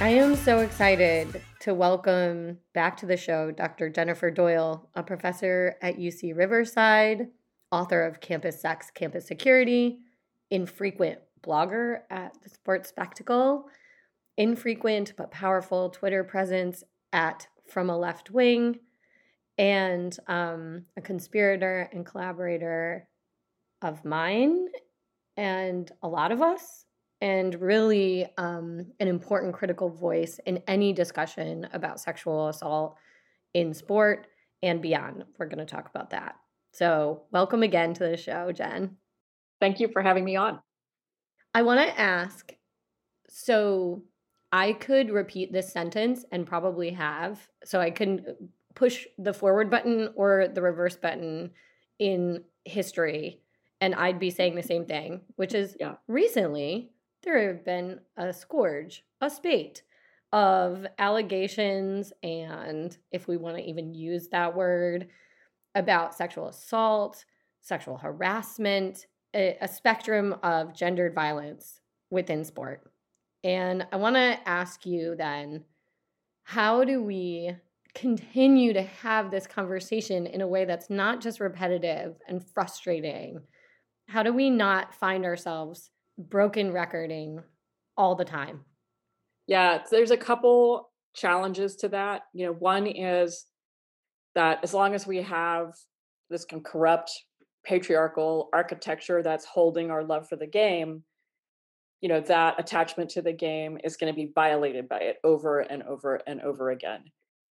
I am so excited to welcome back to the show Dr. Jennifer Doyle, a professor at UC Riverside, author of Campus Sex, Campus Security, infrequent blogger at the Sports Spectacle, infrequent but powerful Twitter presence at From a Left Wing, and um, a conspirator and collaborator of mine and a lot of us and really um, an important critical voice in any discussion about sexual assault in sport and beyond. We're going to talk about that. So, welcome again to the show, Jen. Thank you for having me on. I want to ask so, I could repeat this sentence and probably have. So, I can push the forward button or the reverse button in history, and I'd be saying the same thing, which is yeah. recently there have been a scourge, a spate of allegations, and if we want to even use that word, about sexual assault, sexual harassment, a, a spectrum of gendered violence within sport. And I want to ask you then how do we continue to have this conversation in a way that's not just repetitive and frustrating? How do we not find ourselves broken recording all the time? Yeah, there's a couple challenges to that. You know, one is that as long as we have this corrupt patriarchal architecture that's holding our love for the game, you know, that attachment to the game is going to be violated by it over and over and over again.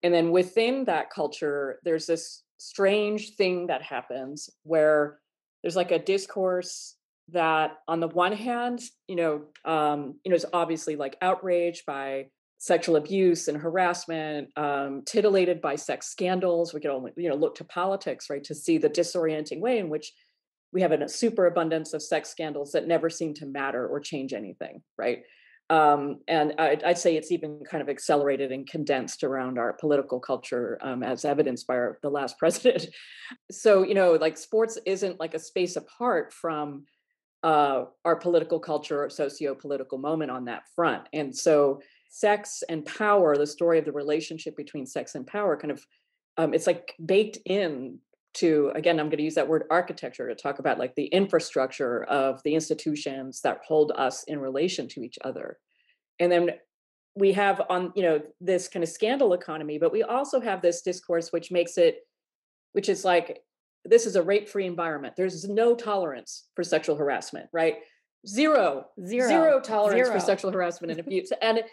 And then within that culture, there's this strange thing that happens where there's like a discourse that on the one hand, you know, um, you know, is obviously like outraged by sexual abuse and harassment, um, titillated by sex scandals. We can only, you know, look to politics, right, to see the disorienting way in which we have a superabundance of sex scandals that never seem to matter or change anything, right? Um, and I'd, I'd, say it's even kind of accelerated and condensed around our political culture, um, as evidenced by our, the last president. So, you know, like sports isn't like a space apart from uh, our political culture or socio-political moment on that front. And so sex and power, the story of the relationship between sex and power kind of um, it's like baked in to again i'm going to use that word architecture to talk about like the infrastructure of the institutions that hold us in relation to each other and then we have on you know this kind of scandal economy but we also have this discourse which makes it which is like this is a rape-free environment. There's no tolerance for sexual harassment, right? Zero, zero, zero tolerance zero. for sexual harassment and abuse. and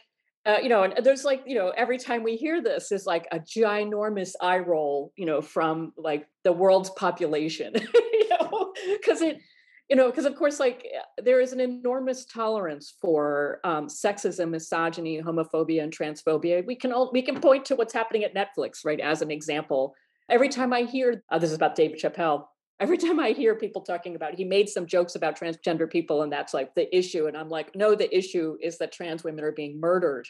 uh, you know, and there's like, you know, every time we hear this is like a ginormous eye roll, you know, from like the world's population, you know, because it, you know, because of course, like there is an enormous tolerance for um, sexism, misogyny, homophobia, and transphobia. We can all we can point to what's happening at Netflix, right, as an example Every time I hear, uh, this is about David Chappelle, every time I hear people talking about, he made some jokes about transgender people, and that's like the issue. And I'm like, no, the issue is that trans women are being murdered.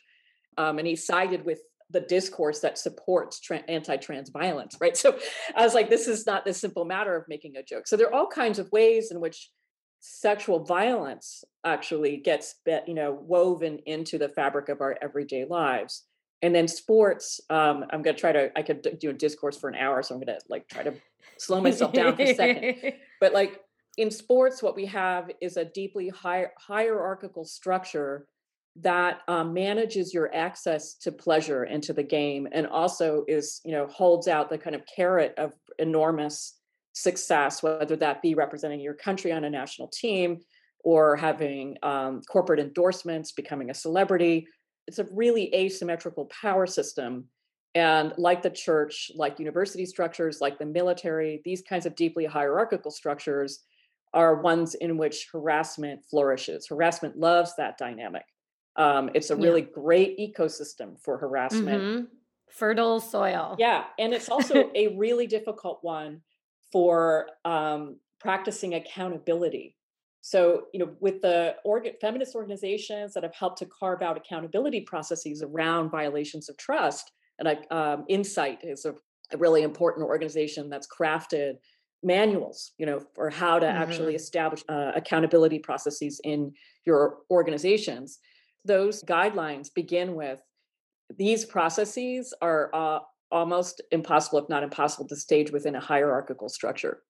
Um, and he sided with the discourse that supports tra- anti-trans violence, right? So I was like, this is not this simple matter of making a joke. So there are all kinds of ways in which sexual violence actually gets, you know, woven into the fabric of our everyday lives and then sports um, i'm going to try to i could do a discourse for an hour so i'm going to like try to slow myself down for a second. But like in sports what we have is a deeply hi- hierarchical structure that um, manages your access to pleasure and to the game and also is you know holds out the kind of carrot of enormous success whether that be representing your country on a national team or having um, corporate endorsements becoming a celebrity it's a really asymmetrical power system and like the church like university structures like the military these kinds of deeply hierarchical structures are ones in which harassment flourishes. Harassment loves that dynamic. Um, it's a really yeah. great ecosystem for harassment. Mm-hmm. fertile soil. Yeah and it's also a really difficult one for um, practicing accountability so, you know, with the organ, feminist organizations that have helped to carve out accountability processes around violations of trust, and um, INCITE is a, a, really important organization that's crafted manuals, you know, for how to mm-hmm. actually establish uh, accountability processes in your organizations. those guidelines begin with these processes are uh, almost impossible, if not impossible, to stage within a hierarchical structure.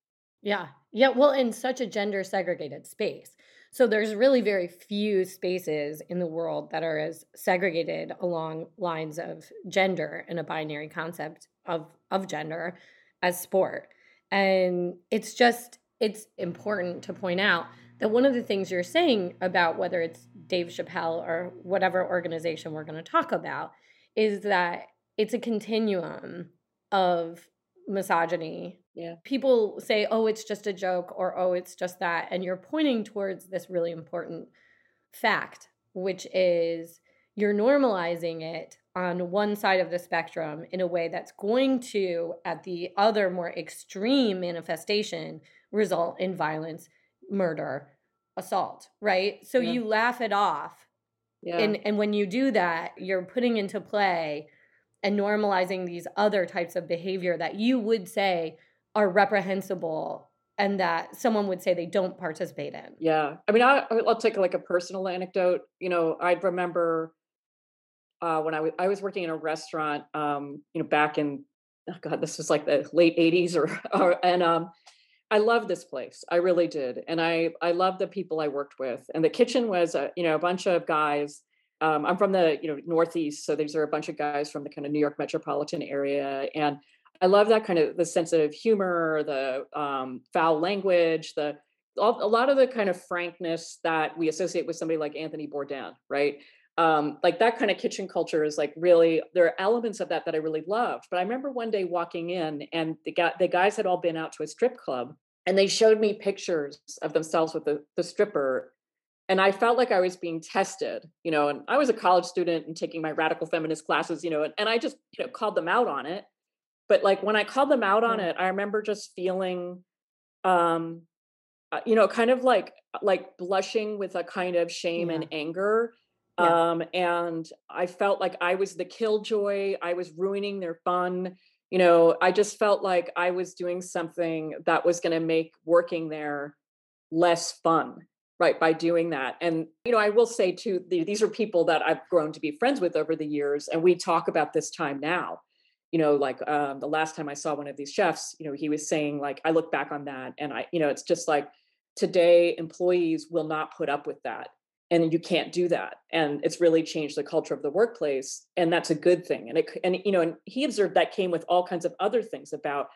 Yeah. Yeah. Well, in such a gender segregated space. So there's really very few spaces in the world that are as segregated along lines of gender and a binary concept of, of gender as sport. And it's just, it's important to point out that one of the things you're saying about whether it's Dave Chappelle or whatever organization we're going to talk about is that it's a continuum of misogyny. Yeah. People say, oh, it's just a joke or oh, it's just that. And you're pointing towards this really important fact, which is you're normalizing it on one side of the spectrum in a way that's going to, at the other more extreme manifestation, result in violence, murder, assault, right? So yeah. you laugh it off. Yeah. And and when you do that, you're putting into play and normalizing these other types of behavior that you would say are reprehensible and that someone would say they don't participate in. Yeah. I mean, I, will take like a personal anecdote. You know, I remember uh, when I, w- I was working in a restaurant, um, you know, back in, oh God, this was like the late 80s or, or and um, I loved this place. I really did. And I, I loved the people I worked with. And the kitchen was, a, you know, a bunch of guys um, I'm from the you know Northeast, so these are a bunch of guys from the kind of New York metropolitan area, and I love that kind of the sense of humor, the um, foul language, the all, a lot of the kind of frankness that we associate with somebody like Anthony Bourdain, right? Um, like that kind of kitchen culture is like really there are elements of that that I really loved. But I remember one day walking in, and the guy, the guys had all been out to a strip club, and they showed me pictures of themselves with the the stripper and I felt like I was being tested, you know, and I was a college student and taking my radical feminist classes, you know, and, and I just, you know, called them out on it. But like when I called them out on it, I remember just feeling, um, uh, you know, kind of like like blushing with a kind of shame yeah. and anger. Yeah. Um, and I felt like I was the killjoy. I was ruining their fun. You know, I just felt like I was doing something that was going to make working there less fun right by doing that and you know i will say too these are people that i've grown to be friends with over the years and we talk about this time now you know like um, the last time i saw one of these chefs you know he was saying like i look back on that and i you know it's just like today employees will not put up with that and you can't do that and it's really changed the culture of the workplace and that's a good thing and it and you know and he observed that came with all kinds of other things about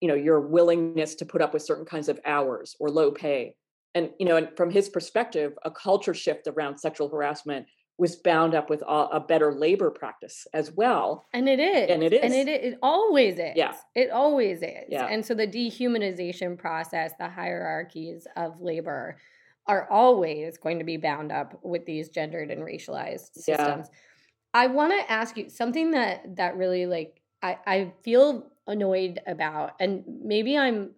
you know your willingness to put up with certain kinds of hours or low pay and you know and from his perspective a culture shift around sexual harassment was bound up with a, a better labor practice as well. And it is. And it is. And it, it always is. Yeah. It always is. Yeah. and so the dehumanization process the hierarchies of labor are always going to be bound up with these gendered and racialized systems. Yeah. i want to ask you something that that really like I, I feel annoyed about and maybe i'm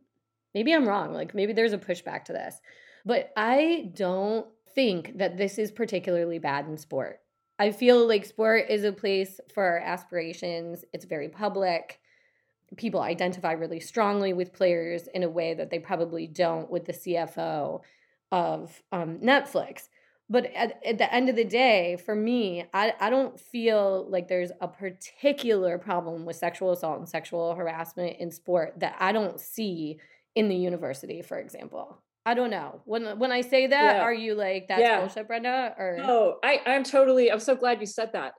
maybe i'm wrong like maybe there's a pushback to this but I don't think that this is particularly bad in sport. I feel like sport is a place for aspirations, it's very public. People identify really strongly with players in a way that they probably don't with the CFO of um, Netflix. But at, at, the end of the day, for me, I, I don't feel like there's a particular problem with sexual assault and sexual harassment in sport that I don't see in the university, for example. I don't know. When when I say that, yeah. are you like that's yeah. bullshit, Brenda? Or no, I I'm totally. I'm so glad you said that.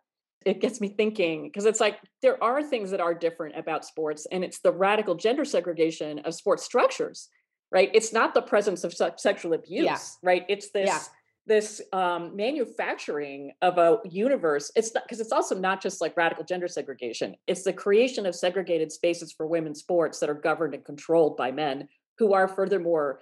It gets me thinking because it's like there are things that are different about sports, and it's the radical gender segregation of sports structures, right? It's not the presence of se- sexual abuse, yeah. right? It's this this um, manufacturing of a universe. It's because it's also not just like radical gender segregation. It's the creation of segregated spaces for women's sports that are governed and controlled by men who are furthermore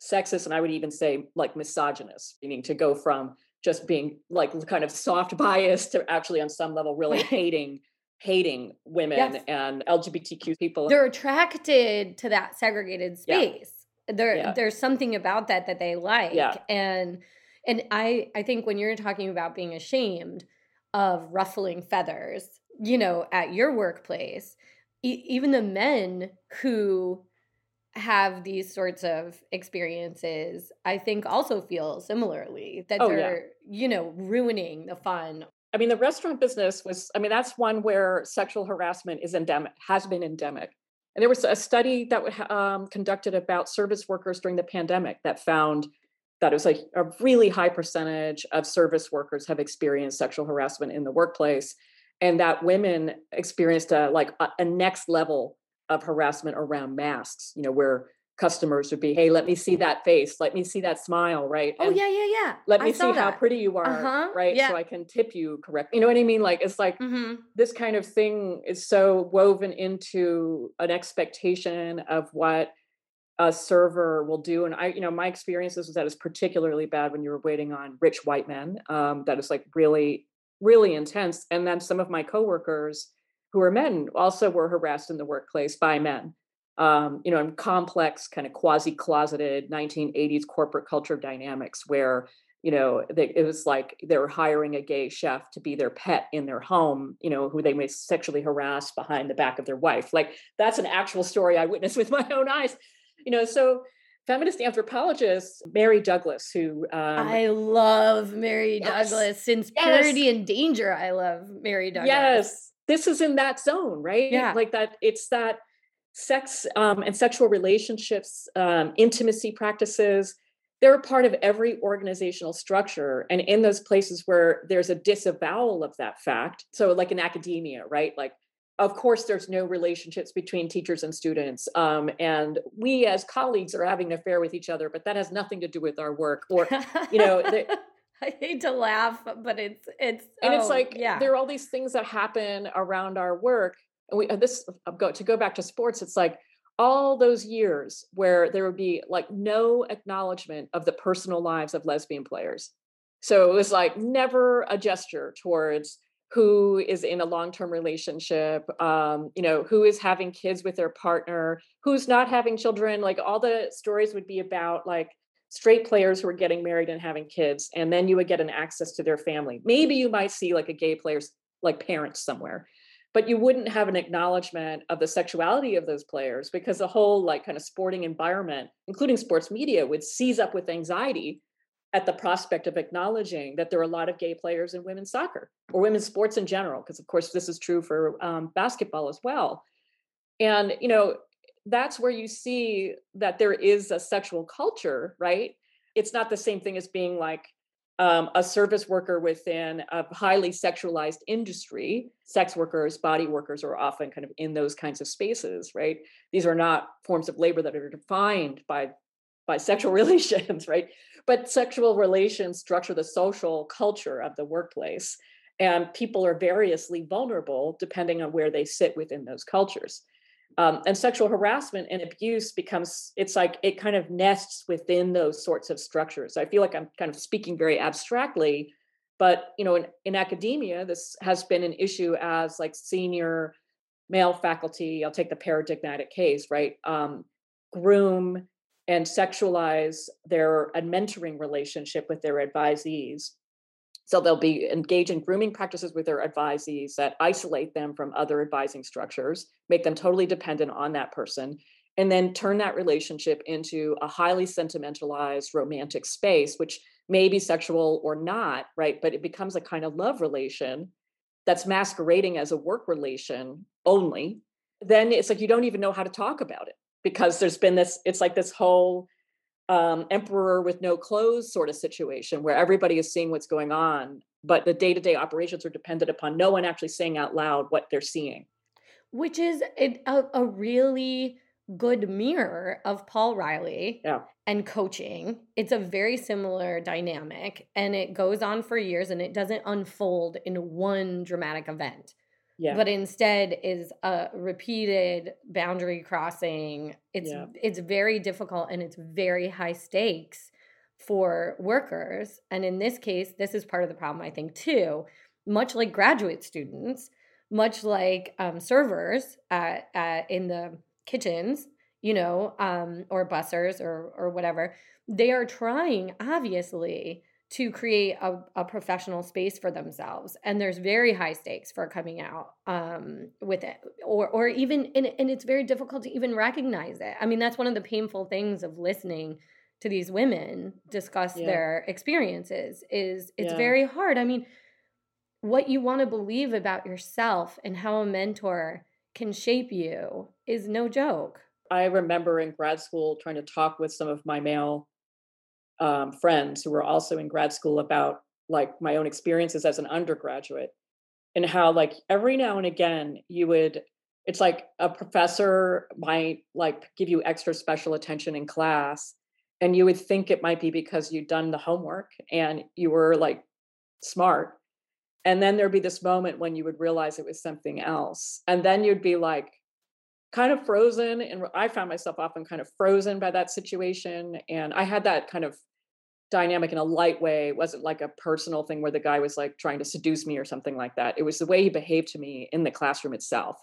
sexist and I would even say like misogynist, meaning to go from just being like kind of soft bias to actually on some level really hating hating women yes. and LGBTQ people. They're attracted to that segregated space. Yeah. There yeah. there's something about that that they like. Yeah. And and I I think when you're talking about being ashamed of ruffling feathers, you know, at your workplace, e- even the men who have these sorts of experiences, I think also feel similarly that Oh, they're, you know, ruining the fun. I mean, the restaurant business was, I mean, that's one where sexual harassment is endemic, has been endemic. And there was a study that was um, conducted about service workers during the pandemic that found that it was like a really high percentage of service workers have experienced sexual harassment in the workplace, and that women experienced a like a, a next level of harassment around masks. You know, where customers would be, "Hey, let me see that face, let me see that smile," right? Oh And- yeah, yeah, yeah. let me see saw how pretty you are, Uh-huh, right? yeah. So I can tip you correct. You know what I mean? Like it's like Mhm. this kind of thing is so woven into an expectation of what a server will do. And I, you know, my experiences was that it's particularly bad when you were waiting on rich white men. Um, that is like really, really intense. And then some of my coworkers who are men also were harassed in the workplace by men. Um, you know, in complex, kind of quasi-closeted 1980s corporate culture dynamics where you know they, it was like they were hiring a gay chef to be their pet in their home you know who they may sexually harass behind the back of their wife like that's an actual story i witnessed with my own eyes you know so feminist anthropologist mary douglas who um, I love Mary Yes. Douglas. Since Yes. Purity and Danger, I love Mary Douglas. Yes, this is in that zone, right? Yeah. Like that, it's that sex um, and sexual relationships, um, intimacy practices, they're a part of every organizational structure. And in those places where there's a disavowal of that fact, so like in academia, right? Like, of course, there's no relationships between teachers and students. Um, and we as colleagues are having an affair with each other, but that has nothing to do with our work. Or you know, the- I hate to laugh, but it's it's and it's oh, like yeah. there are all these things that happen around our work and we uh, this uh, go to go back to sports it's like all those years where there would be like no acknowledgement of the personal lives of lesbian players so it was like never a gesture towards who is in a long-term relationship um, you know who is having kids with their partner who's not having children like all the stories would be about like straight players who are getting married and having kids and then you would get an access to their family. Maybe you might see like a gay player's like parents somewhere but you wouldn't have an acknowledgement of the sexuality of those players because the whole like kind of sporting environment including sports media would seize up with anxiety at the prospect of acknowledging that there are a lot of gay players in women's soccer or women's sports in general because of course this is true for um, basketball as well. And you know that's where you see that there is a sexual culture right? It's not the same thing as being like um, a service worker within a highly sexualized industry. Sex workers body workers are often kind of in those kinds of spaces right? These are not forms of labor that are defined by by sexual relations right? But sexual relations structure the social culture of the workplace and people are variously vulnerable depending on where they sit within those cultures um, and sexual harassment and abuse becomes it's like it kind of nests within those sorts of structures. I feel like i'm kind of speaking very abstractly but you know in, in academia this has been an issue as like senior male faculty i'll take the paradigmatic case right um, groom and sexualize their a mentoring relationship with their advisees so they'll be engaged in grooming practices with their advisees that isolate them from other advising structures, make them totally dependent on that person, and then turn that relationship into a highly sentimentalized romantic space, which may be sexual or not, right? But it becomes a kind of love relation that's masquerading as a work relation only. Then it's like you don't even know how to talk about it because there's been this, it's like this whole um, emperor with no clothes sort of situation where everybody is seeing what's going on, but the day to day operations are dependent upon no one actually saying out loud what they're seeing. which is a, a, really good mirror of Paul Riley Yeah. and coaching. It's a very similar dynamic and it goes on for years and it doesn't unfold in one dramatic event. Yeah. But instead is a repeated boundary crossing. It's Yeah. it's very difficult and it's very high stakes for workers. And in this case, this is part of the problem I think too. Much like graduate students, much like um, servers uh, uh, in the kitchens, you know, um, or bussers or or whatever, they are trying obviously to create a, a professional space for themselves and there's very high stakes for coming out um, with it or or even and, and it's very difficult to even recognize it i mean that's one of the painful things of listening to these women discuss yeah. their experiences is it's yeah. very hard i mean what you want to believe about yourself and how a mentor can shape you is no joke i remember in grad school trying to talk with some of my male um, friends who were also in grad school about like my own experiences as an undergraduate and how like every now and again you would it's like a professor might like give you extra special attention in class and you would think it might be because you'd done the homework and you were like smart. And then there'd be this moment when you would realize it was something else. And then you'd be like kind of frozen and i found myself often kind of frozen by that situation and i had that kind of dynamic in a light way. It wasn't like a personal thing where the guy was like trying to seduce me or something like that. It was the way he behaved to me in the classroom itself.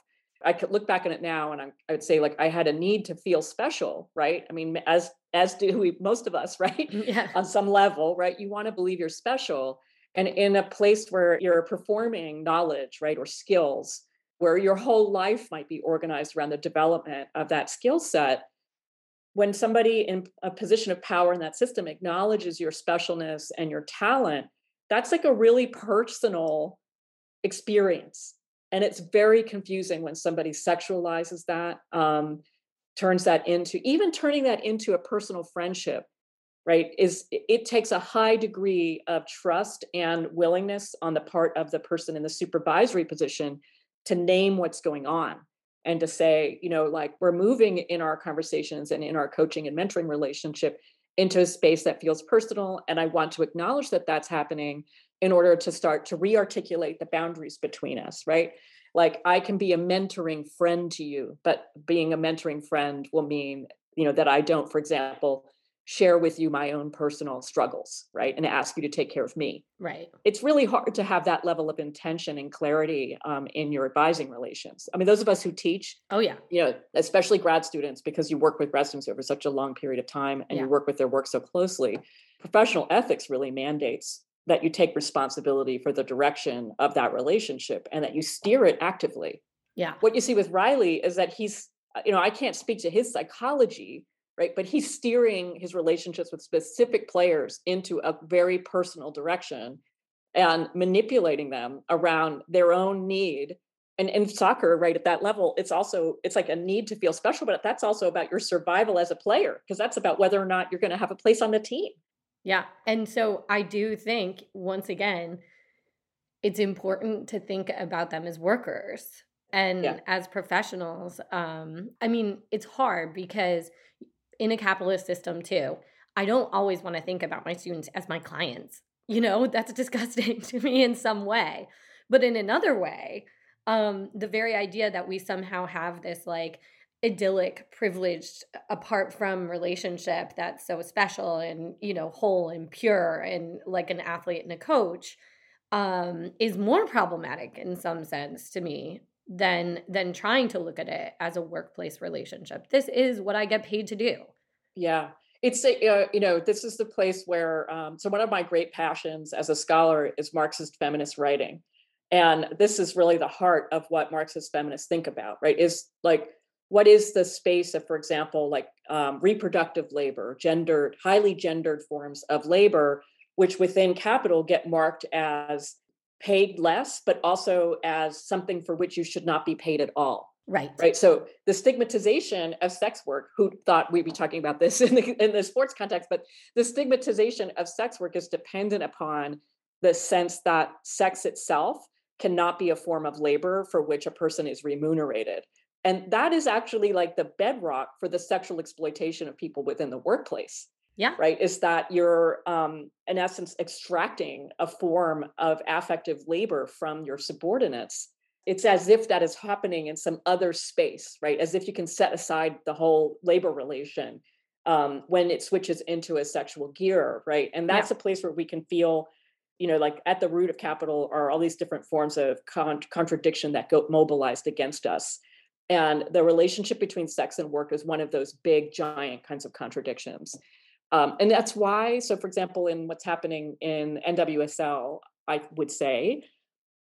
I could look back on it now and I, I would say like I had a need to feel special, right? I mean, as as do we most of us, right? Mm, yeah. on some level, right? You want to believe you're special. And in a place where you're performing knowledge, right, or skills, where your whole life might be organized around the development of that skill set, when somebody in a position of power in that system acknowledges your specialness and your talent, that's like a really personal experience. And it's very confusing when somebody sexualizes that, um, turns that into even turning that into a personal friendship, right? Is it takes a high degree of trust and willingness on the part of the person in the supervisory position to name what's going on and to say, you know, like we're moving in our conversations and in our coaching and mentoring relationship into a space that feels personal. And I want to acknowledge that that's happening in order to start to re-articulate the boundaries between us, right? Like I can be a mentoring friend to you, but being a mentoring friend will mean, you know, that I don't, for example, share with you my own personal struggles, right? And ask you to take care of me. Right. It's really hard to have that level of intention and clarity um, in your advising relations. I mean, those of us who teach, oh yeah, you know, especially grad students, because you work with grad students over such a long period of time and yeah. you work with their work so closely. Professional ethics really mandates that you take responsibility for the direction of that relationship and that you steer it actively. Yeah. What you see with Riley is that he's, you know, I can't speak to his psychology, right? But he's steering his relationships with specific players into a very personal direction and manipulating them around their own need. And in soccer, right at that level, it's also it's like a need to feel special, but that's also about your survival as a player because that's about whether or not you're going to have a place on the team. Yeah, and so I do think once again, it's important to think about them as workers and yeah. as professionals. Um, I mean, it's hard because in a capitalist system too. I don't always want to think about my students as my clients. You know, that's disgusting to me in some way. But in another way, um, the very idea that we somehow have this like idyllic, privileged, apart from relationship that's so special and, you know, whole and pure and like an athlete and a coach um, is more problematic in some sense to me than than trying to look at it as a workplace relationship. This is what I get paid to do. Yeah. It's a, you know, this is the place where, um, so one of my great passions as a scholar is Marxist feminist writing. And this is really the heart of what Marxist feminists think about, right? Is like, what is the space of, for example, like um, reproductive labor, gendered, highly gendered forms of labor, which within capital get marked as paid less, but also as something for which you should not be paid at all. Right. Right. So the stigmatization of sex work, who thought we'd be talking about this in the, in the sports context, but the stigmatization of sex work is dependent upon the sense that sex itself cannot be a form of labor for which a person is remunerated. And that is actually like the bedrock for the sexual exploitation of people within the workplace. Yeah. Right. Is that you're, um, in essence, extracting a form of affective labor from your subordinates it's as if that is happening in some other space, right? As if you can set aside the whole labor relation um, when it switches into a sexual gear, right? And that's yeah. a place where we can feel, you know, like at the root of capital are all these different forms of con- contradiction that go mobilized against us. And the relationship between sex and work is one of those big, giant kinds of contradictions. Um, and that's why, so for example, in what's happening in NWSL, I would say,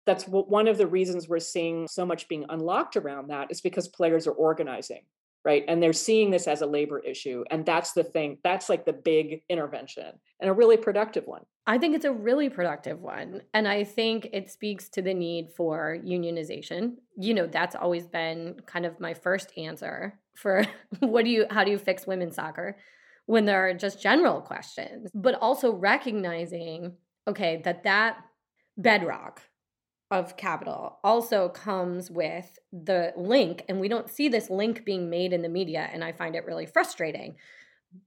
that's what, one of the reasons we're seeing so much being unlocked around that is because players are organizing right? And they're seeing this as a labor issue and that's the thing that's like the big intervention and a really productive one. I think it's a really productive one and i think it speaks to the need for unionization. You know that's always been kind of my first answer for what do you how do you fix women's soccer when there are just general questions but also recognizing okay that that bedrock of capital also comes with the link, and we don't see this link being made in the media, and I find it really frustrating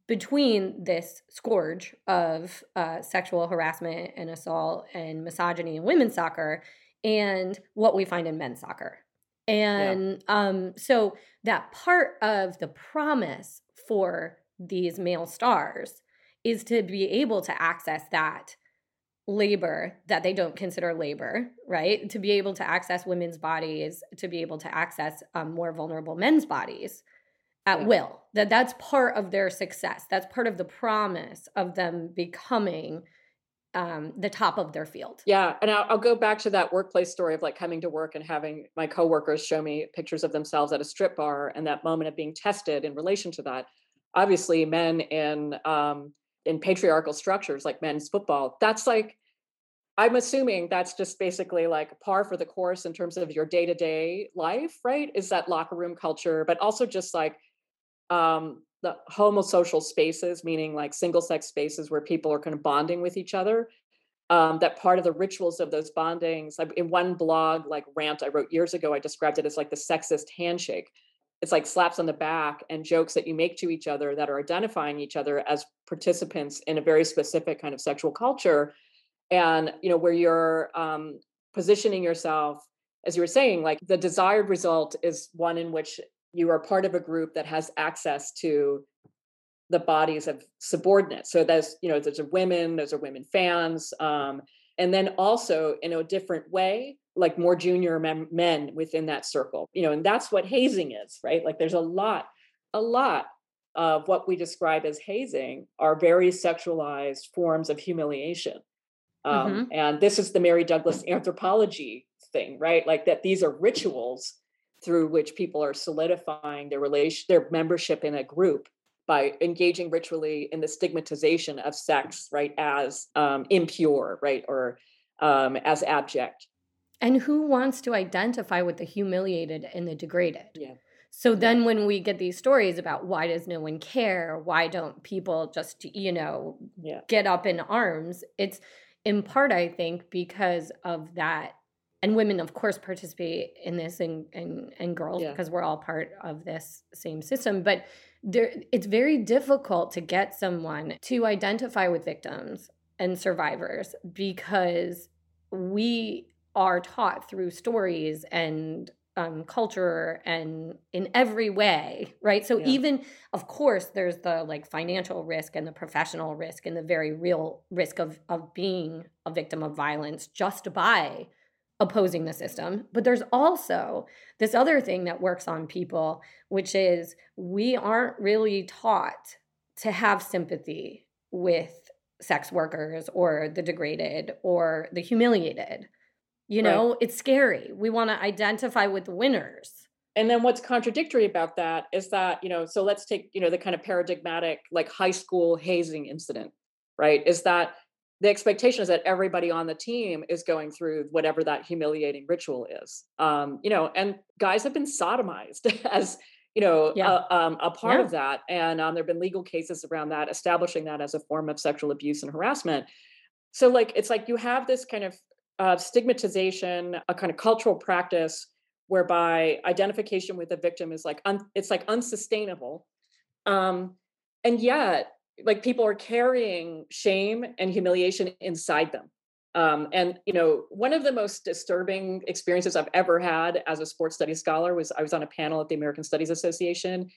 between this scourge of uh, sexual harassment and assault and misogyny in women's soccer and what we find in men's soccer. And yeah. um, so that part of the promise for these male stars is to be able to access that labor that they don't consider labor, right? To be able to access women's bodies, to be able to access um, more vulnerable men's bodies at yeah. will. That that's part of their success. That's part of the promise of them becoming um, the top of their field. Yeah, and I'll, I'll, go back to that workplace story of like coming to work and having my coworkers show me pictures of themselves at a strip bar, and that moment of being tested in relation to that. Obviously, men in um, in patriarchal structures like men's football, that's like I'm assuming that's just basically like par for the course in terms of your day to day life, right? Is that locker room culture, but also just like um, the homosocial spaces, meaning like single sex spaces where people are kind of bonding with each other. Um, that part of the rituals of those bondings, in one blog, like rant I wrote years ago, I described it as like the sexist handshake. It's like slaps on the back and jokes that you make to each other that are identifying each other as participants in a very specific kind of sexual culture. And you know where you're um, positioning yourself as you were saying like the desired result is one in which you are part of a group that has access to the bodies of subordinates. So there's you know there's a women those are women fans um, and then also in a different way like more junior men, men within that circle you know and that's what hazing is right like there's a lot a lot of what we describe as hazing are very sexualized forms of humiliation um, mm-hmm. And this is the Mary Douglas anthropology thing, right? Like that these are rituals through which people are solidifying their relation, their membership in a group by engaging ritually in the stigmatization of sex, right, as um, impure, right, or um, as abject. And who wants to identify with the humiliated and the degraded? Yeah. So then when we get these stories about why does no one care? Why don't people just, you know, yeah. get up in arms? It's in part, I think, because of that. And women, of course, participate in this, and and, and girls, yeah. because we're all part of this same system. But there, it's very difficult to get someone to identify with victims and survivors because we are taught through stories and um, culture and in every way, right? So yeah. even, of course, there's the like financial risk and the professional risk and the very real risk of of being a victim of violence just by opposing the system. But there's also this other thing that works on people, which is we aren't really taught to have sympathy with sex workers or the degraded or the humiliated you know, right. it's scary. We want to identify with the winners. And then what's contradictory about that is that, you know, so let's take, you know, the kind of paradigmatic like high school hazing incident, right? Is that the expectation is that everybody on the team is going through whatever that humiliating ritual is. Um, you know, and guys have been sodomized as you know yeah. a, um, a, part yeah. of that and um, there have been legal cases around that establishing that as a form of sexual abuse and harassment so like it's like you have this kind of of stigmatization, a kind of cultural practice whereby identification with a victim is like un, it's like unsustainable, um, and yet like people are carrying shame and humiliation inside them. Um, and you know, one of the most disturbing experiences I've ever had as a sports studies scholar was I was on a panel at the American Studies Association.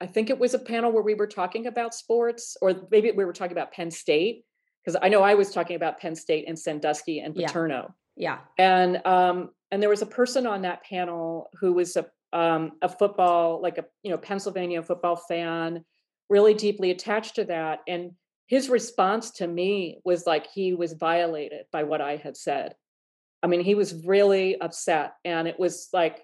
I think it was a panel where we were talking about sports, or maybe we were talking about Penn State because I know I was talking about Penn State and Sandusky and Paterno. Yeah. yeah. And um, and there was a person on that panel who was a um, a football, like a you know Pennsylvania football fan, really deeply attached to that. And his response to me was like he was violated by what I had said. I mean, he was really upset. And it was like,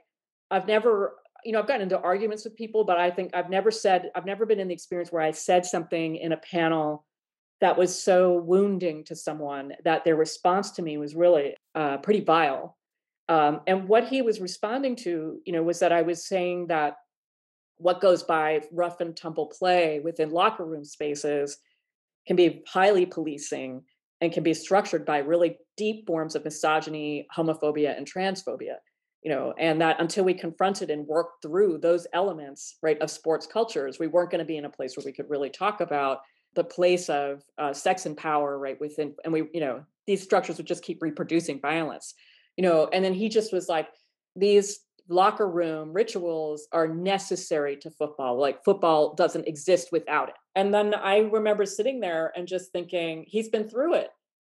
I've never, you know, I've gotten into arguments with people, but I think I've never said, I've never been in the experience where I said something in a panel that was so wounding to someone that their response to me was really uh, pretty vile. Um, and what he was responding to, you know, was that I was saying that what goes by rough and tumble play within locker room spaces can be highly policing and can be structured by really deep forms of misogyny, homophobia, and transphobia. You know, and that until we confronted and worked through those elements, right, of sports cultures, we weren't going to be in a place where we could really talk about the place of uh, sex and power, right, within, and we, you know, these structures would just keep reproducing violence. You know, and then he just was like, these locker room rituals are necessary to football. Like football doesn't exist without it. And then I remember sitting there and just thinking, he's been through it.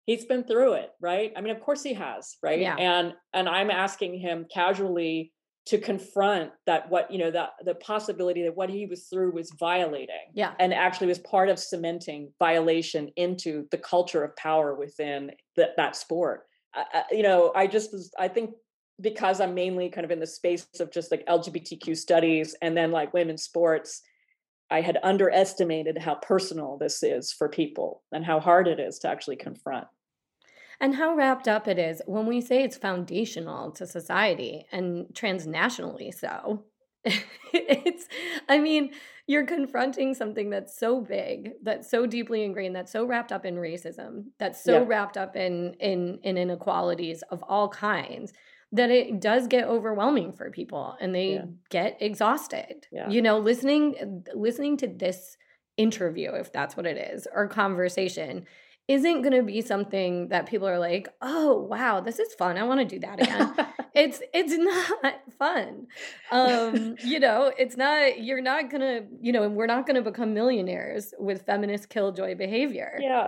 He's been through it, right? I mean, of course he has, right? Yeah. And and I'm asking him casually to confront that what you know that the possibility that what he was through was violating yeah and actually was part of cementing violation into the culture of power within the, that sport I, you know i just was i think because I'm mainly kind of in the space of just like LGBTQ studies and then like women's sports, I had underestimated how personal this is for people and how hard it is to actually confront. And how wrapped up it is when we say it's foundational to society and transnationally so. it's, I mean, you're confronting something that's so big, that's so deeply ingrained, that's so wrapped up in racism, that's so yeah. wrapped up in in in inequalities of all kinds that it does get overwhelming for people and they yeah. get exhausted. Yeah. You know, listening listening to this interview if that's what it is or conversation isn't going to be something that people are like, "Oh, wow, this is fun. I want to do that again." it's it's not fun. Um, you know, it's not you're not going to, you know, and we're not going to become millionaires with feminist killjoy behavior. Yeah.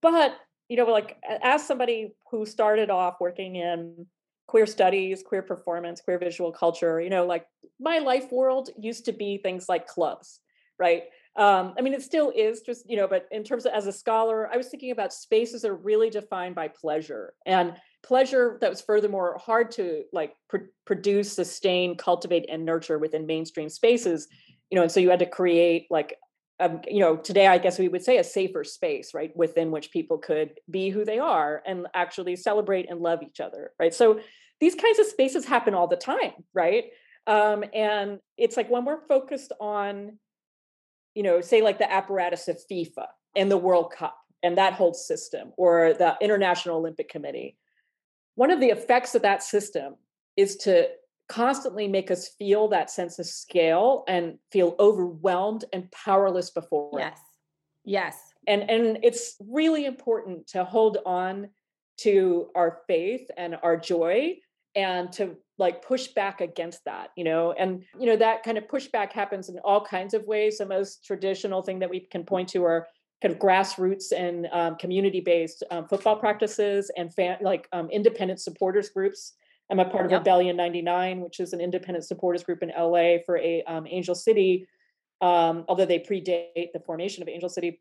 But, you know, like as somebody who started off working in queer studies, queer performance, queer visual culture. You know, like my life world used to be things like clubs, right? Um, I mean, it still is just, you know, but in terms of as a scholar, I was thinking about spaces that are really defined by pleasure and pleasure that was furthermore hard to like pr- produce, sustain, cultivate, and nurture within mainstream spaces, you know, and so you had to create like um, you know, today I guess we would say a safer space, right, within which people could be who they are and actually celebrate and love each other, right? So these kinds of spaces happen all the time, right? Um, and it's like when we're focused on, you know, say like the apparatus of FIFA and the World Cup and that whole system, or the International Olympic Committee, one of the effects of that system is to constantly make us feel that sense of scale and feel overwhelmed and powerless before it. yes. Yes. And and it's really important to hold on to our faith and our joy and to like push back against that you know and you know that kind of pushback happens in all kinds of ways the most traditional thing that we can point to are kind of grassroots and um, community based um, football practices and fan, like um, independent supporters groups I'm a part of yep. Rebellion 99, which is an independent supporters group in LA for a um, Angel City, um, although they predate the formation of Angel City.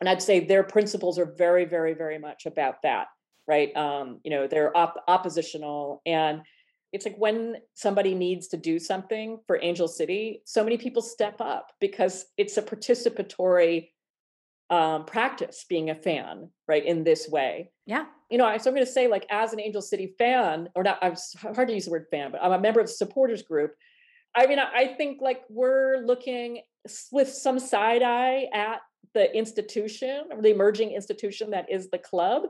And I'd say their principles are very, very, very much about that, right? Um, you know, they're op- oppositional. And it's like when somebody needs to do something for Angel City, so many people step up because it's a participatory um, practice being a fan, right, in this way. Yeah. You know, so I'm going to say, like, as an Angel City fan, or not, I'm hard to use the word fan, but I'm a member of the supporters group. I mean, I think like we're looking with some side eye at the institution or the emerging institution that is the club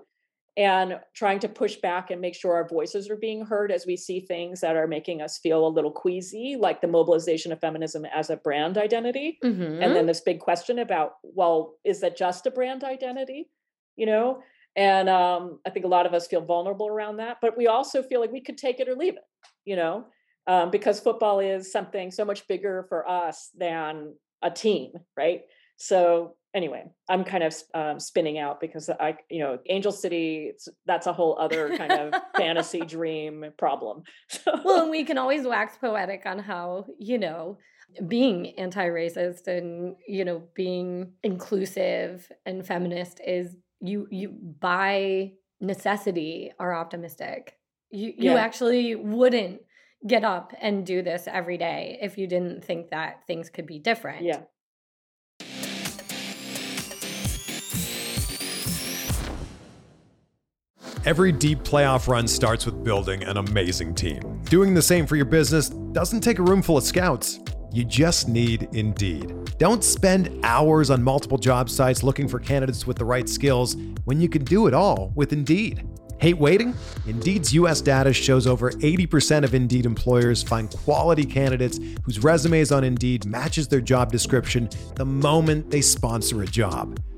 and trying to push back and make sure our voices are being heard as we see things that are making us feel a little queasy, like the mobilization of feminism as a brand identity. Mm-hmm. And then mm-hmm. this big question about, well, is that just a brand identity? You know? And um, I think a lot of us feel vulnerable around that, but we also feel like we could take it or leave it, you know, um, because football is something so much bigger for us than a team, right? So anyway, I'm kind of um, spinning out because I, you know, Angel City, that's a whole other kind of fantasy dream problem. well, and we can always wax poetic on how, you know, being anti-racist and you know being inclusive and feminist is you you by necessity are optimistic you you yeah. actually wouldn't get up and do this every day if you didn't think that things could be different yeah Every deep playoff run starts with building an amazing team. Doing the same for your business doesn't take a room full of scouts. You just need Indeed. Don't spend hours on multiple job sites looking for candidates with the right skills when you can do it all with Indeed. Hate waiting? Indeed's US data shows over 80% of Indeed employers find quality candidates whose resumes on Indeed matches their job description the moment they sponsor a job.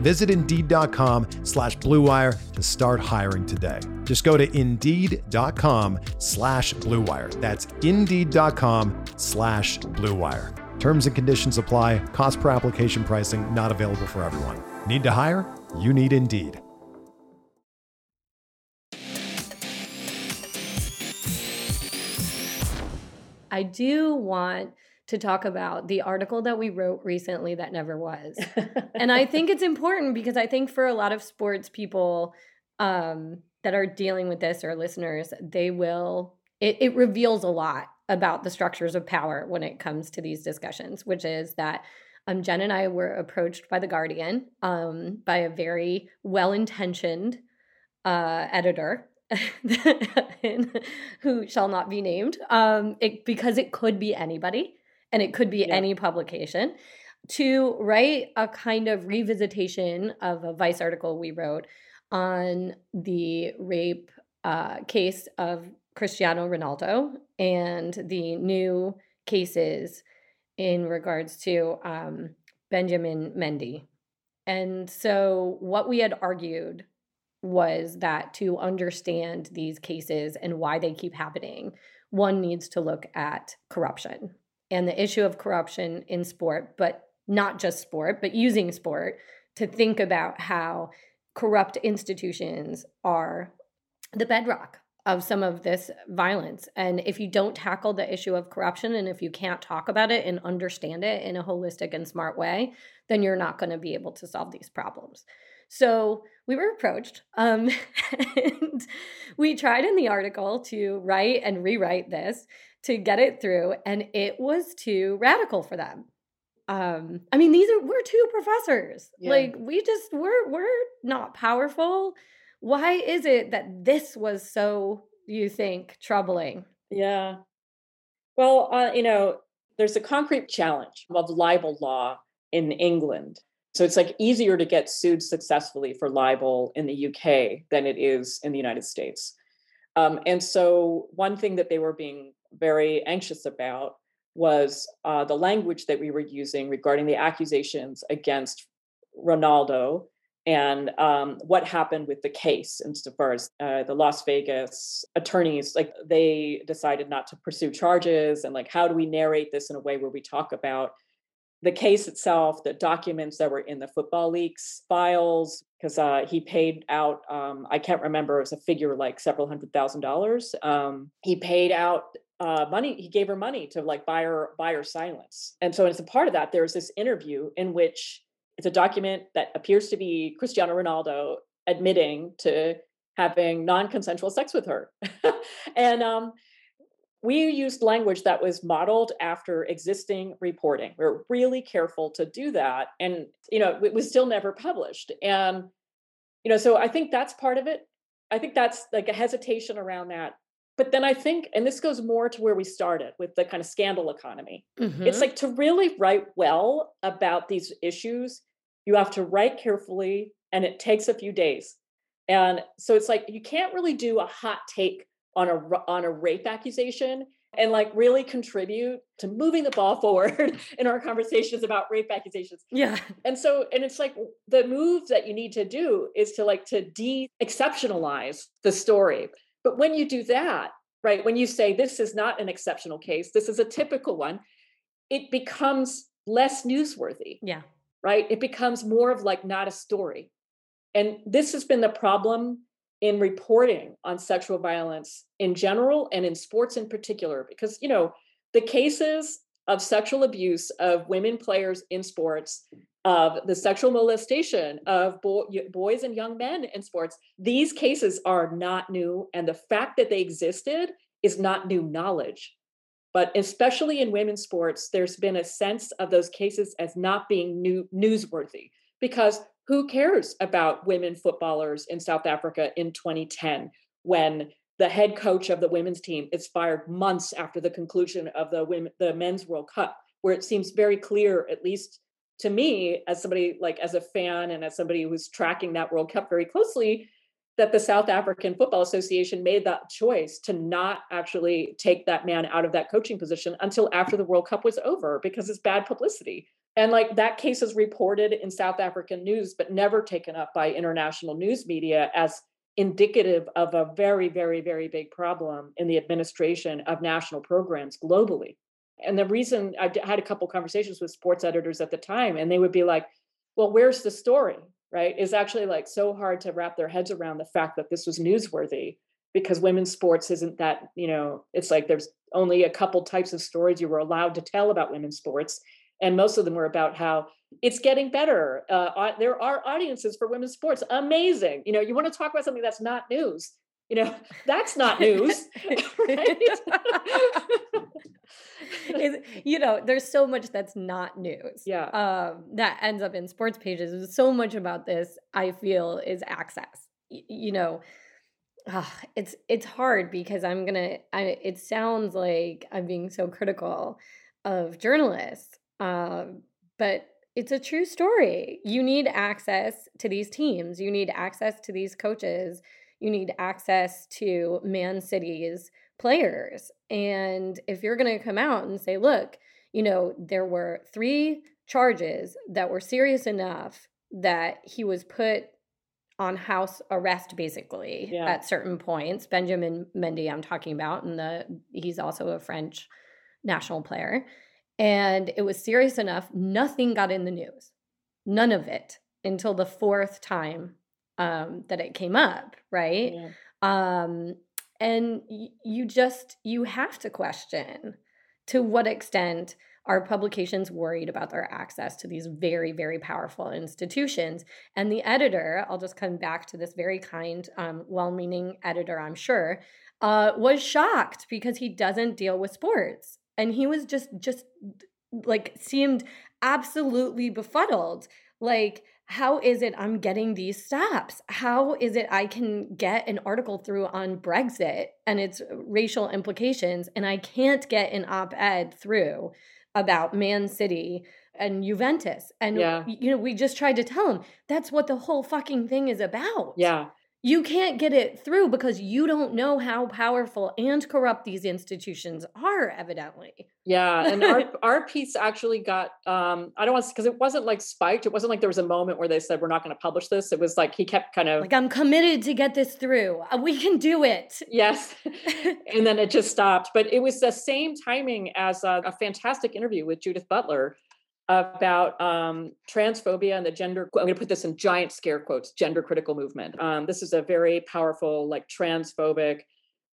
Visit Indeed.com slash BlueWire to start hiring today. Just go to Indeed.com slash BlueWire. That's Indeed.com slash BlueWire. Terms and conditions apply. Cost per application pricing not available for everyone. Need to hire? You need Indeed. I do want to talk about the article that we wrote recently that never was. and I think it's important because I think for a lot of sports people um, that are dealing with this or listeners, they will, it, it reveals a lot about the structures of power when it comes to these discussions, which is that um, Jen and I were approached by The Guardian um, by a very well intentioned uh, editor who shall not be named um, it, because it could be anybody and it could be yeah. any publication to write a kind of revisitation of a vice article we wrote on the rape uh, case of cristiano ronaldo and the new cases in regards to um, benjamin mendy and so what we had argued was that to understand these cases and why they keep happening, one needs to look at corruption and the issue of corruption in sport, but not just sport, but using sport to think about how corrupt institutions are the bedrock of some of this violence. And if you don't tackle the issue of corruption and if you can't talk about it and understand it in a holistic and smart way, then you're not going to be able to solve these problems. So we were approached, um, and we tried in the article to write and rewrite this to get it through, and it was too radical for them. Um, I mean, these are we're two professors. Yeah. Like we just we're we're not powerful. Why is it that this was so you think troubling? Yeah. Well, uh, you know, there's a concrete challenge of libel law in England so it's like easier to get sued successfully for libel in the UK than it is in the United States. Um, and so one thing that they were being very anxious about was uh, the language that we were using regarding the accusations against Ronaldo and um, what happened with the case insofar as uh, the Las Vegas attorneys, like they decided not to pursue charges and like how do we narrate this in a way where we talk about the case itself, the documents that were in the football leaks files, because uh, he paid out, um, I can't remember, it was a figure like several hundred thousand dollars. Um, he paid out uh, money, he gave her money to like buy her, buy her silence. And so as a part of that, there's this interview in which it's a document that appears to be Cristiano Ronaldo admitting to having non-consensual sex with her. and um, we used language that was modeled after existing reporting. We are really careful to do that. And, you know, it was still never published. And, you know, so I think that's part of it. I think that's like a hesitation around that. But then I think, and this goes more to where we started with the kind of scandal economy. Mm-hmm. It's like to really write well about these issues, you have to write carefully and it takes a few days. And so it's like you can't really do a hot take on a on a rape accusation and like really contribute to moving the ball forward in our conversations about rape accusations. Yeah. And so, and it's like the move that you need to do is to like to de exceptionalize the story. But when you do that, right, when you say this is not an exceptional case, this is a typical one, it becomes less newsworthy. Yeah. Right. It becomes more of like not a story. And this has been the problem in reporting on sexual violence in general and in sports in particular because you know the cases of sexual abuse of women players in sports of the sexual molestation of bo- boys and young men in sports these cases are not new and the fact that they existed is not new knowledge. But especially in women's sports there's been a sense of those cases as not being new newsworthy because who cares about women footballers in South Africa in 2010 when the head coach of the women's team is fired months after the conclusion of the women, the men's World Cup, where it seems very clear, at least to me, as somebody like as a fan and as somebody who's tracking that World Cup very closely, that the South African Football Association made that choice to not actually take that man out of that coaching position until after the World Cup was over because it's bad publicity. And like that case is reported in South African news, but never taken up by international news media as indicative of a very, very, very big problem in the administration of national programs globally. And the reason I had a couple conversations with sports editors at the time, and they would be like, well, where's the story? Right? It's actually like so hard to wrap their heads around the fact that this was newsworthy because women's sports isn't that, you know, it's like there's only a couple types of stories you were allowed to tell about women's sports and most of them were about how it's getting better. Uh, there are audiences for women's sports. Amazing. You know, you want to talk about something that's not news. You know, that's not news. you know, there's so much that's not news. Yeah. Um, that ends up in sports pages. So much about this, I feel, is access. Y- you know, uh, it's it's hard because I'm gonna. I, it sounds like I'm being so critical of journalists um, but it's a true story. You need access to these teams, you need access to these coaches, you need access to Man City's players. And if you're going to come out and say, look, you know, there were three charges that were serious enough that he was put on house arrest basically yeah. at certain points. Benjamin Mendy, I'm talking about, and the he's also a French national player. And it was serious enough, nothing got in the news. None of it until the fourth time um, that it came up, right? Yeah. Um, and y- you just, you have to question to what extent are publications worried about their access to these very, very powerful institutions? And the editor, I'll just come back to this very kind, um, well meaning editor, I'm sure, uh, was shocked because he doesn't deal with sports and he was just just like seemed absolutely befuddled like how is it i'm getting these stops how is it i can get an article through on brexit and its racial implications and i can't get an op-ed through about man city and Juventus. And yeah. you know, we just tried to tell him that's what the whole fucking thing is about. Yeah you can't get it through because you don't know how powerful and corrupt these institutions are evidently. Yeah and our, our piece actually got um i don't want to because it wasn't like spiked. It wasn't like there was a moment where they said we're not going to publish this. It was like he kept kind of like i'm committed to get this through. Uh, we can do it. Yes. And then it just stopped. But it was the same timing as a, a fantastic interview with judith butler about um, transphobia and the gender. I'm going to put this in giant scare quotes. Gender critical movement. Um, this is a very powerful, like transphobic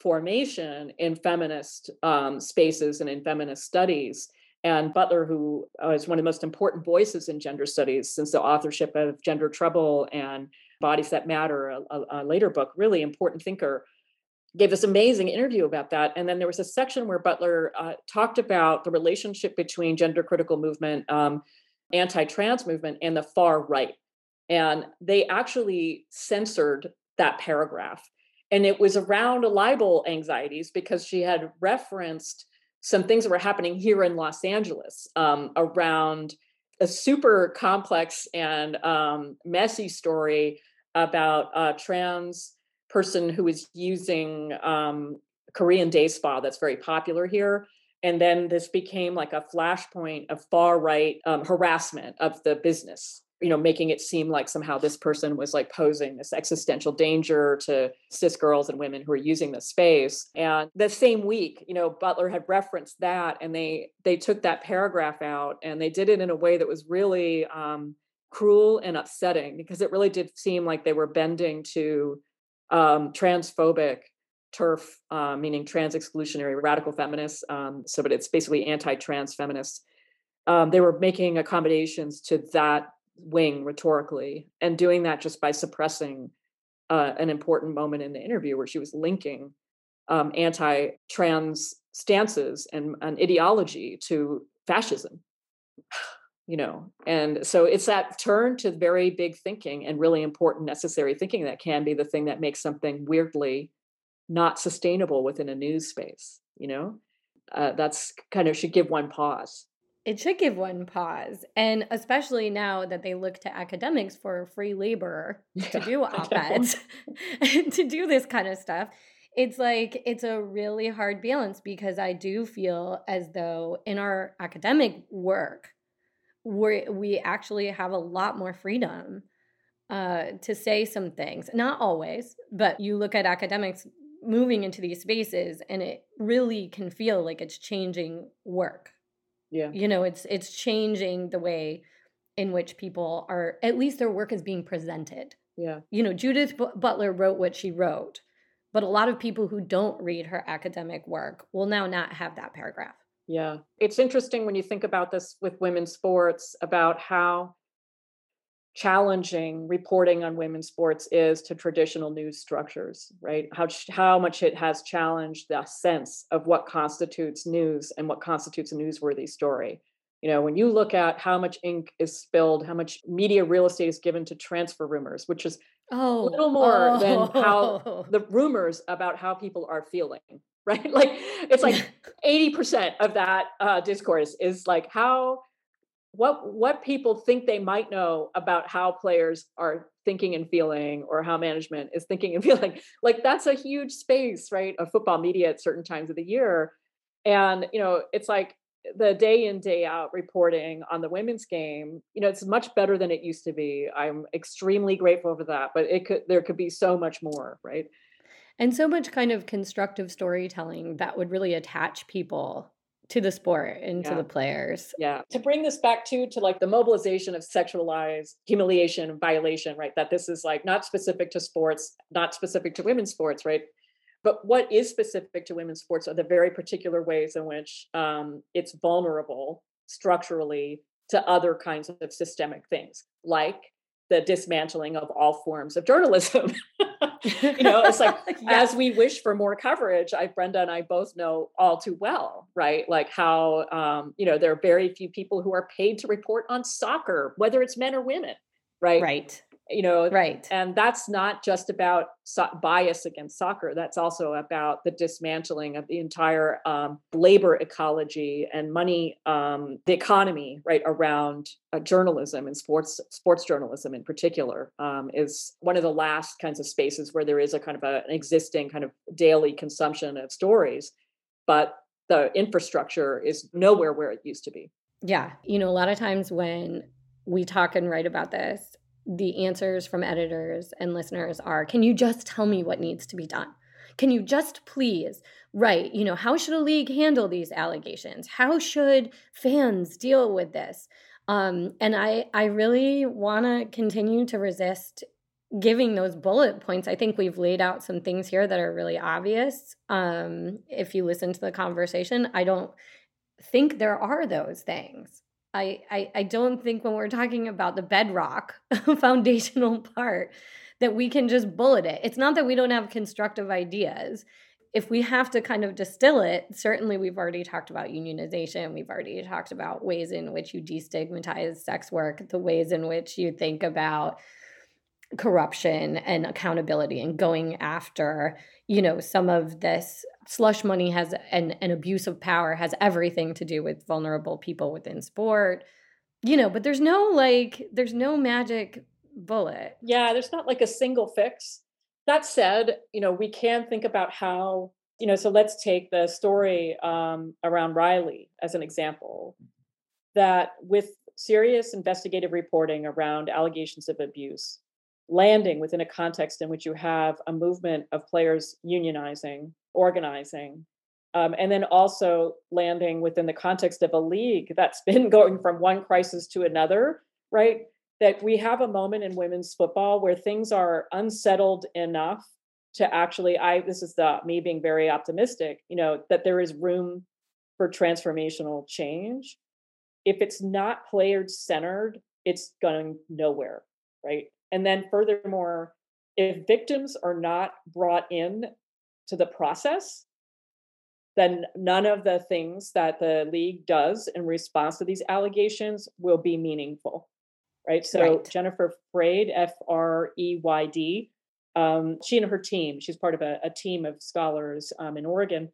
formation in feminist um, spaces and in feminist studies. And Butler, who uh, one of the most important voices in gender studies since the authorship of Gender Trouble and Bodies That Matter, a, a later book, really important thinker, gave this amazing interview about that. And then there was a section where Butler uh, talked about the relationship between gender critical movement, um, anti trans movement, and the far right. And they actually censored that paragraph. And it was around libel anxieties because she had referenced some things that were happening here in Los Angeles um, around a super complex and um, messy story about uh, trans person who was using um, Korean day spa that's very popular here. And then this became like a flashpoint of far right um, harassment of the business you know making it seem like somehow this person was like posing this existential danger to cis girls and women who are using the space and the same week you know butler had referenced that and they they took that paragraph out and they did it in a way that was really um, cruel and upsetting because it really did seem like they were bending to um, transphobic TERF uh, meaning trans exclusionary radical feminists. Um, so, but it's basically anti trans feminists. Um, they were making accommodations to that wing rhetorically and doing that just by suppressing uh, an important moment in the interview where she was linking um, anti-trans stances and an ideology to fascism you know and so it's that turn to very big thinking and really important necessary thinking that can be the thing that makes something weirdly not sustainable within a news space you know uh, that's kind of should give one pause it should give one pause. And especially now that they look to academics for free labor yeah, to do op eds, to do this kind of stuff. It's like, it's a really hard balance because I do feel as though in our academic work, we we actually have a lot more freedom uh, to say some things. Not always, but you look at academics moving into these spaces and it really can feel like it's changing work. Yeah. You know it's it's changing the way in which people are at least their work is being presented. Yeah. You know judith B- butler wrote what she wrote but a lot of people who don't read her academic work will now not have that paragraph yeah. It's interesting when you think about this with women's sports about how challenging reporting on women's sports is to traditional news structures right? How how much it has challenged the sense of what constitutes news and what constitutes a newsworthy story. You know when you look at how much ink is spilled how much media real estate is given to transfer rumors which is oh, a little more oh. than how oh. the rumors about how people are feeling right? Like it's like 80% of that uh, discourse is like how what what people think they might know about how players are thinking and feeling or how management is thinking and feeling. Like that's a huge space right of football media at certain times of the year. And you know it's like the day in day out reporting on the women's game you know it's much better than it used to be. I'm extremely grateful for that but it could there could be so much more right and so much kind of constructive storytelling that would really attach people to the sport and yeah. to the players. Yeah. To bring this back to to like the mobilization of sexualized humiliation violation, right? That this is like not specific to sports, not specific to women's sports, right? But what is specific to women's sports are the very particular ways in which um, it's vulnerable structurally to other kinds of systemic things, like the dismantling of all forms of journalism. you know, it's like yeah. as we wish for more coverage, I Brenda and I both know all too well, right? Like how um, you know, there are very few people who are paid to report on soccer, whether it's men or women, right? Right you know right. and that's not just about so- bias against soccer that's also about the dismantling of the entire um, labor ecology and money um, the economy right around uh, journalism and sports sports journalism in particular um, is one of the last kinds of spaces where there is a kind of a, an existing kind of daily consumption of stories but the infrastructure is nowhere where it used to be. Yeah. You know a lot of times when we talk and write about this the answers from editors and listeners are can you just tell me what needs to be done? Can you just please write, you know, how should a league handle these allegations? How should fans deal with this? Um, and I, I really want to continue to resist giving those bullet points. I think we've laid out some things here that are really obvious. Um, if you listen to the conversation, I don't think there are those things. I, I, I don't think when we're talking about the bedrock foundational part that we can just bullet it. It's not that we don't have constructive ideas. If we have to kind of distill it, certainly we've already talked about unionization. We've already talked about ways in which you destigmatize sex work, the ways in which you think about corruption and accountability and going after you know some of this slush money has an, an abuse of power has everything to do with vulnerable people within sport. You know but there's no like there's no magic bullet. Yeah there's not like a single fix. That said you know we can think about how You know, so let's take the story um, around Riley as an example. That with serious investigative reporting around allegations of abuse, landing within a context in which you have a movement of players unionizing, organizing, um, and then also landing within the context of a league that's been going from one crisis to another, right? That we have a moment in women's football where things are unsettled enough to actually, I this is the me being very optimistic, you know, that there is room for transformational change. If it's not player centered, it's going nowhere, right? And then furthermore, if victims are not brought in to the process, then none of the things that the league does in response to these allegations will be meaningful. Right. So right. Jennifer Freyd, F R E Y D, um, she and her team, she's part of a, a team of scholars um, in Oregon.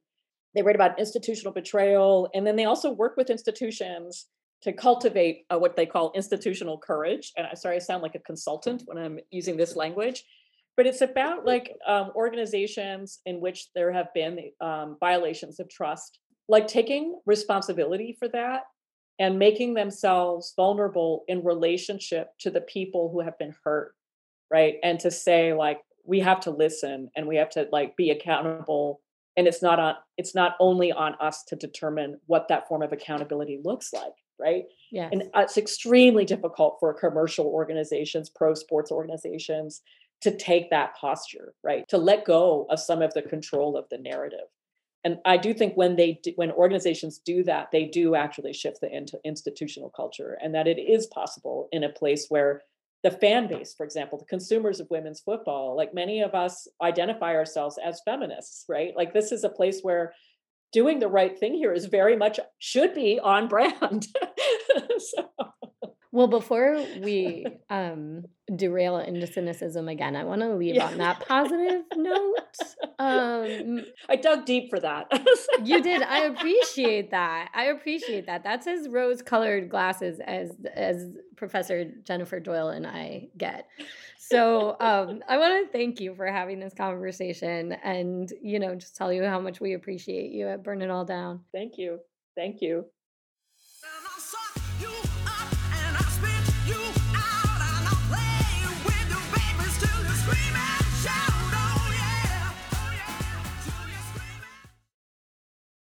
They write about institutional betrayal, and then they also work with institutions to cultivate uh, what they call institutional courage. And I'm sorry, I sound like a consultant when I'm using this language, but it's about like um, organizations in which there have been um, violations of trust, like taking responsibility for that and making themselves vulnerable in relationship to the people who have been hurt, right? And to say like we have to listen and we have to like be accountable and it's not on it's not only on us to determine what that form of accountability looks like right? Yeah. And it's extremely difficult for commercial organizations, pro sports organizations to take that posture, right? To let go of some of the control of the narrative. And I do think when they do, when organizations do that, they do actually shift the into institutional culture, and that it is possible in a place where the fan base, for example, the consumers of women's football, like many of us identify ourselves as feminists, right? Like this is a place where doing the right thing here is very much should be on brand. so. Well, before we um, derail into cynicism again, I want to leave yeah. on that positive note. Um, I dug deep for that. you did. I appreciate that. I appreciate that. That's as rose-colored glasses as as Professor Jennifer Doyle and I get. So um, I want to thank you for having this conversation, and you know, just tell you how much we appreciate you at Burn It All Down. Thank you. Thank you. you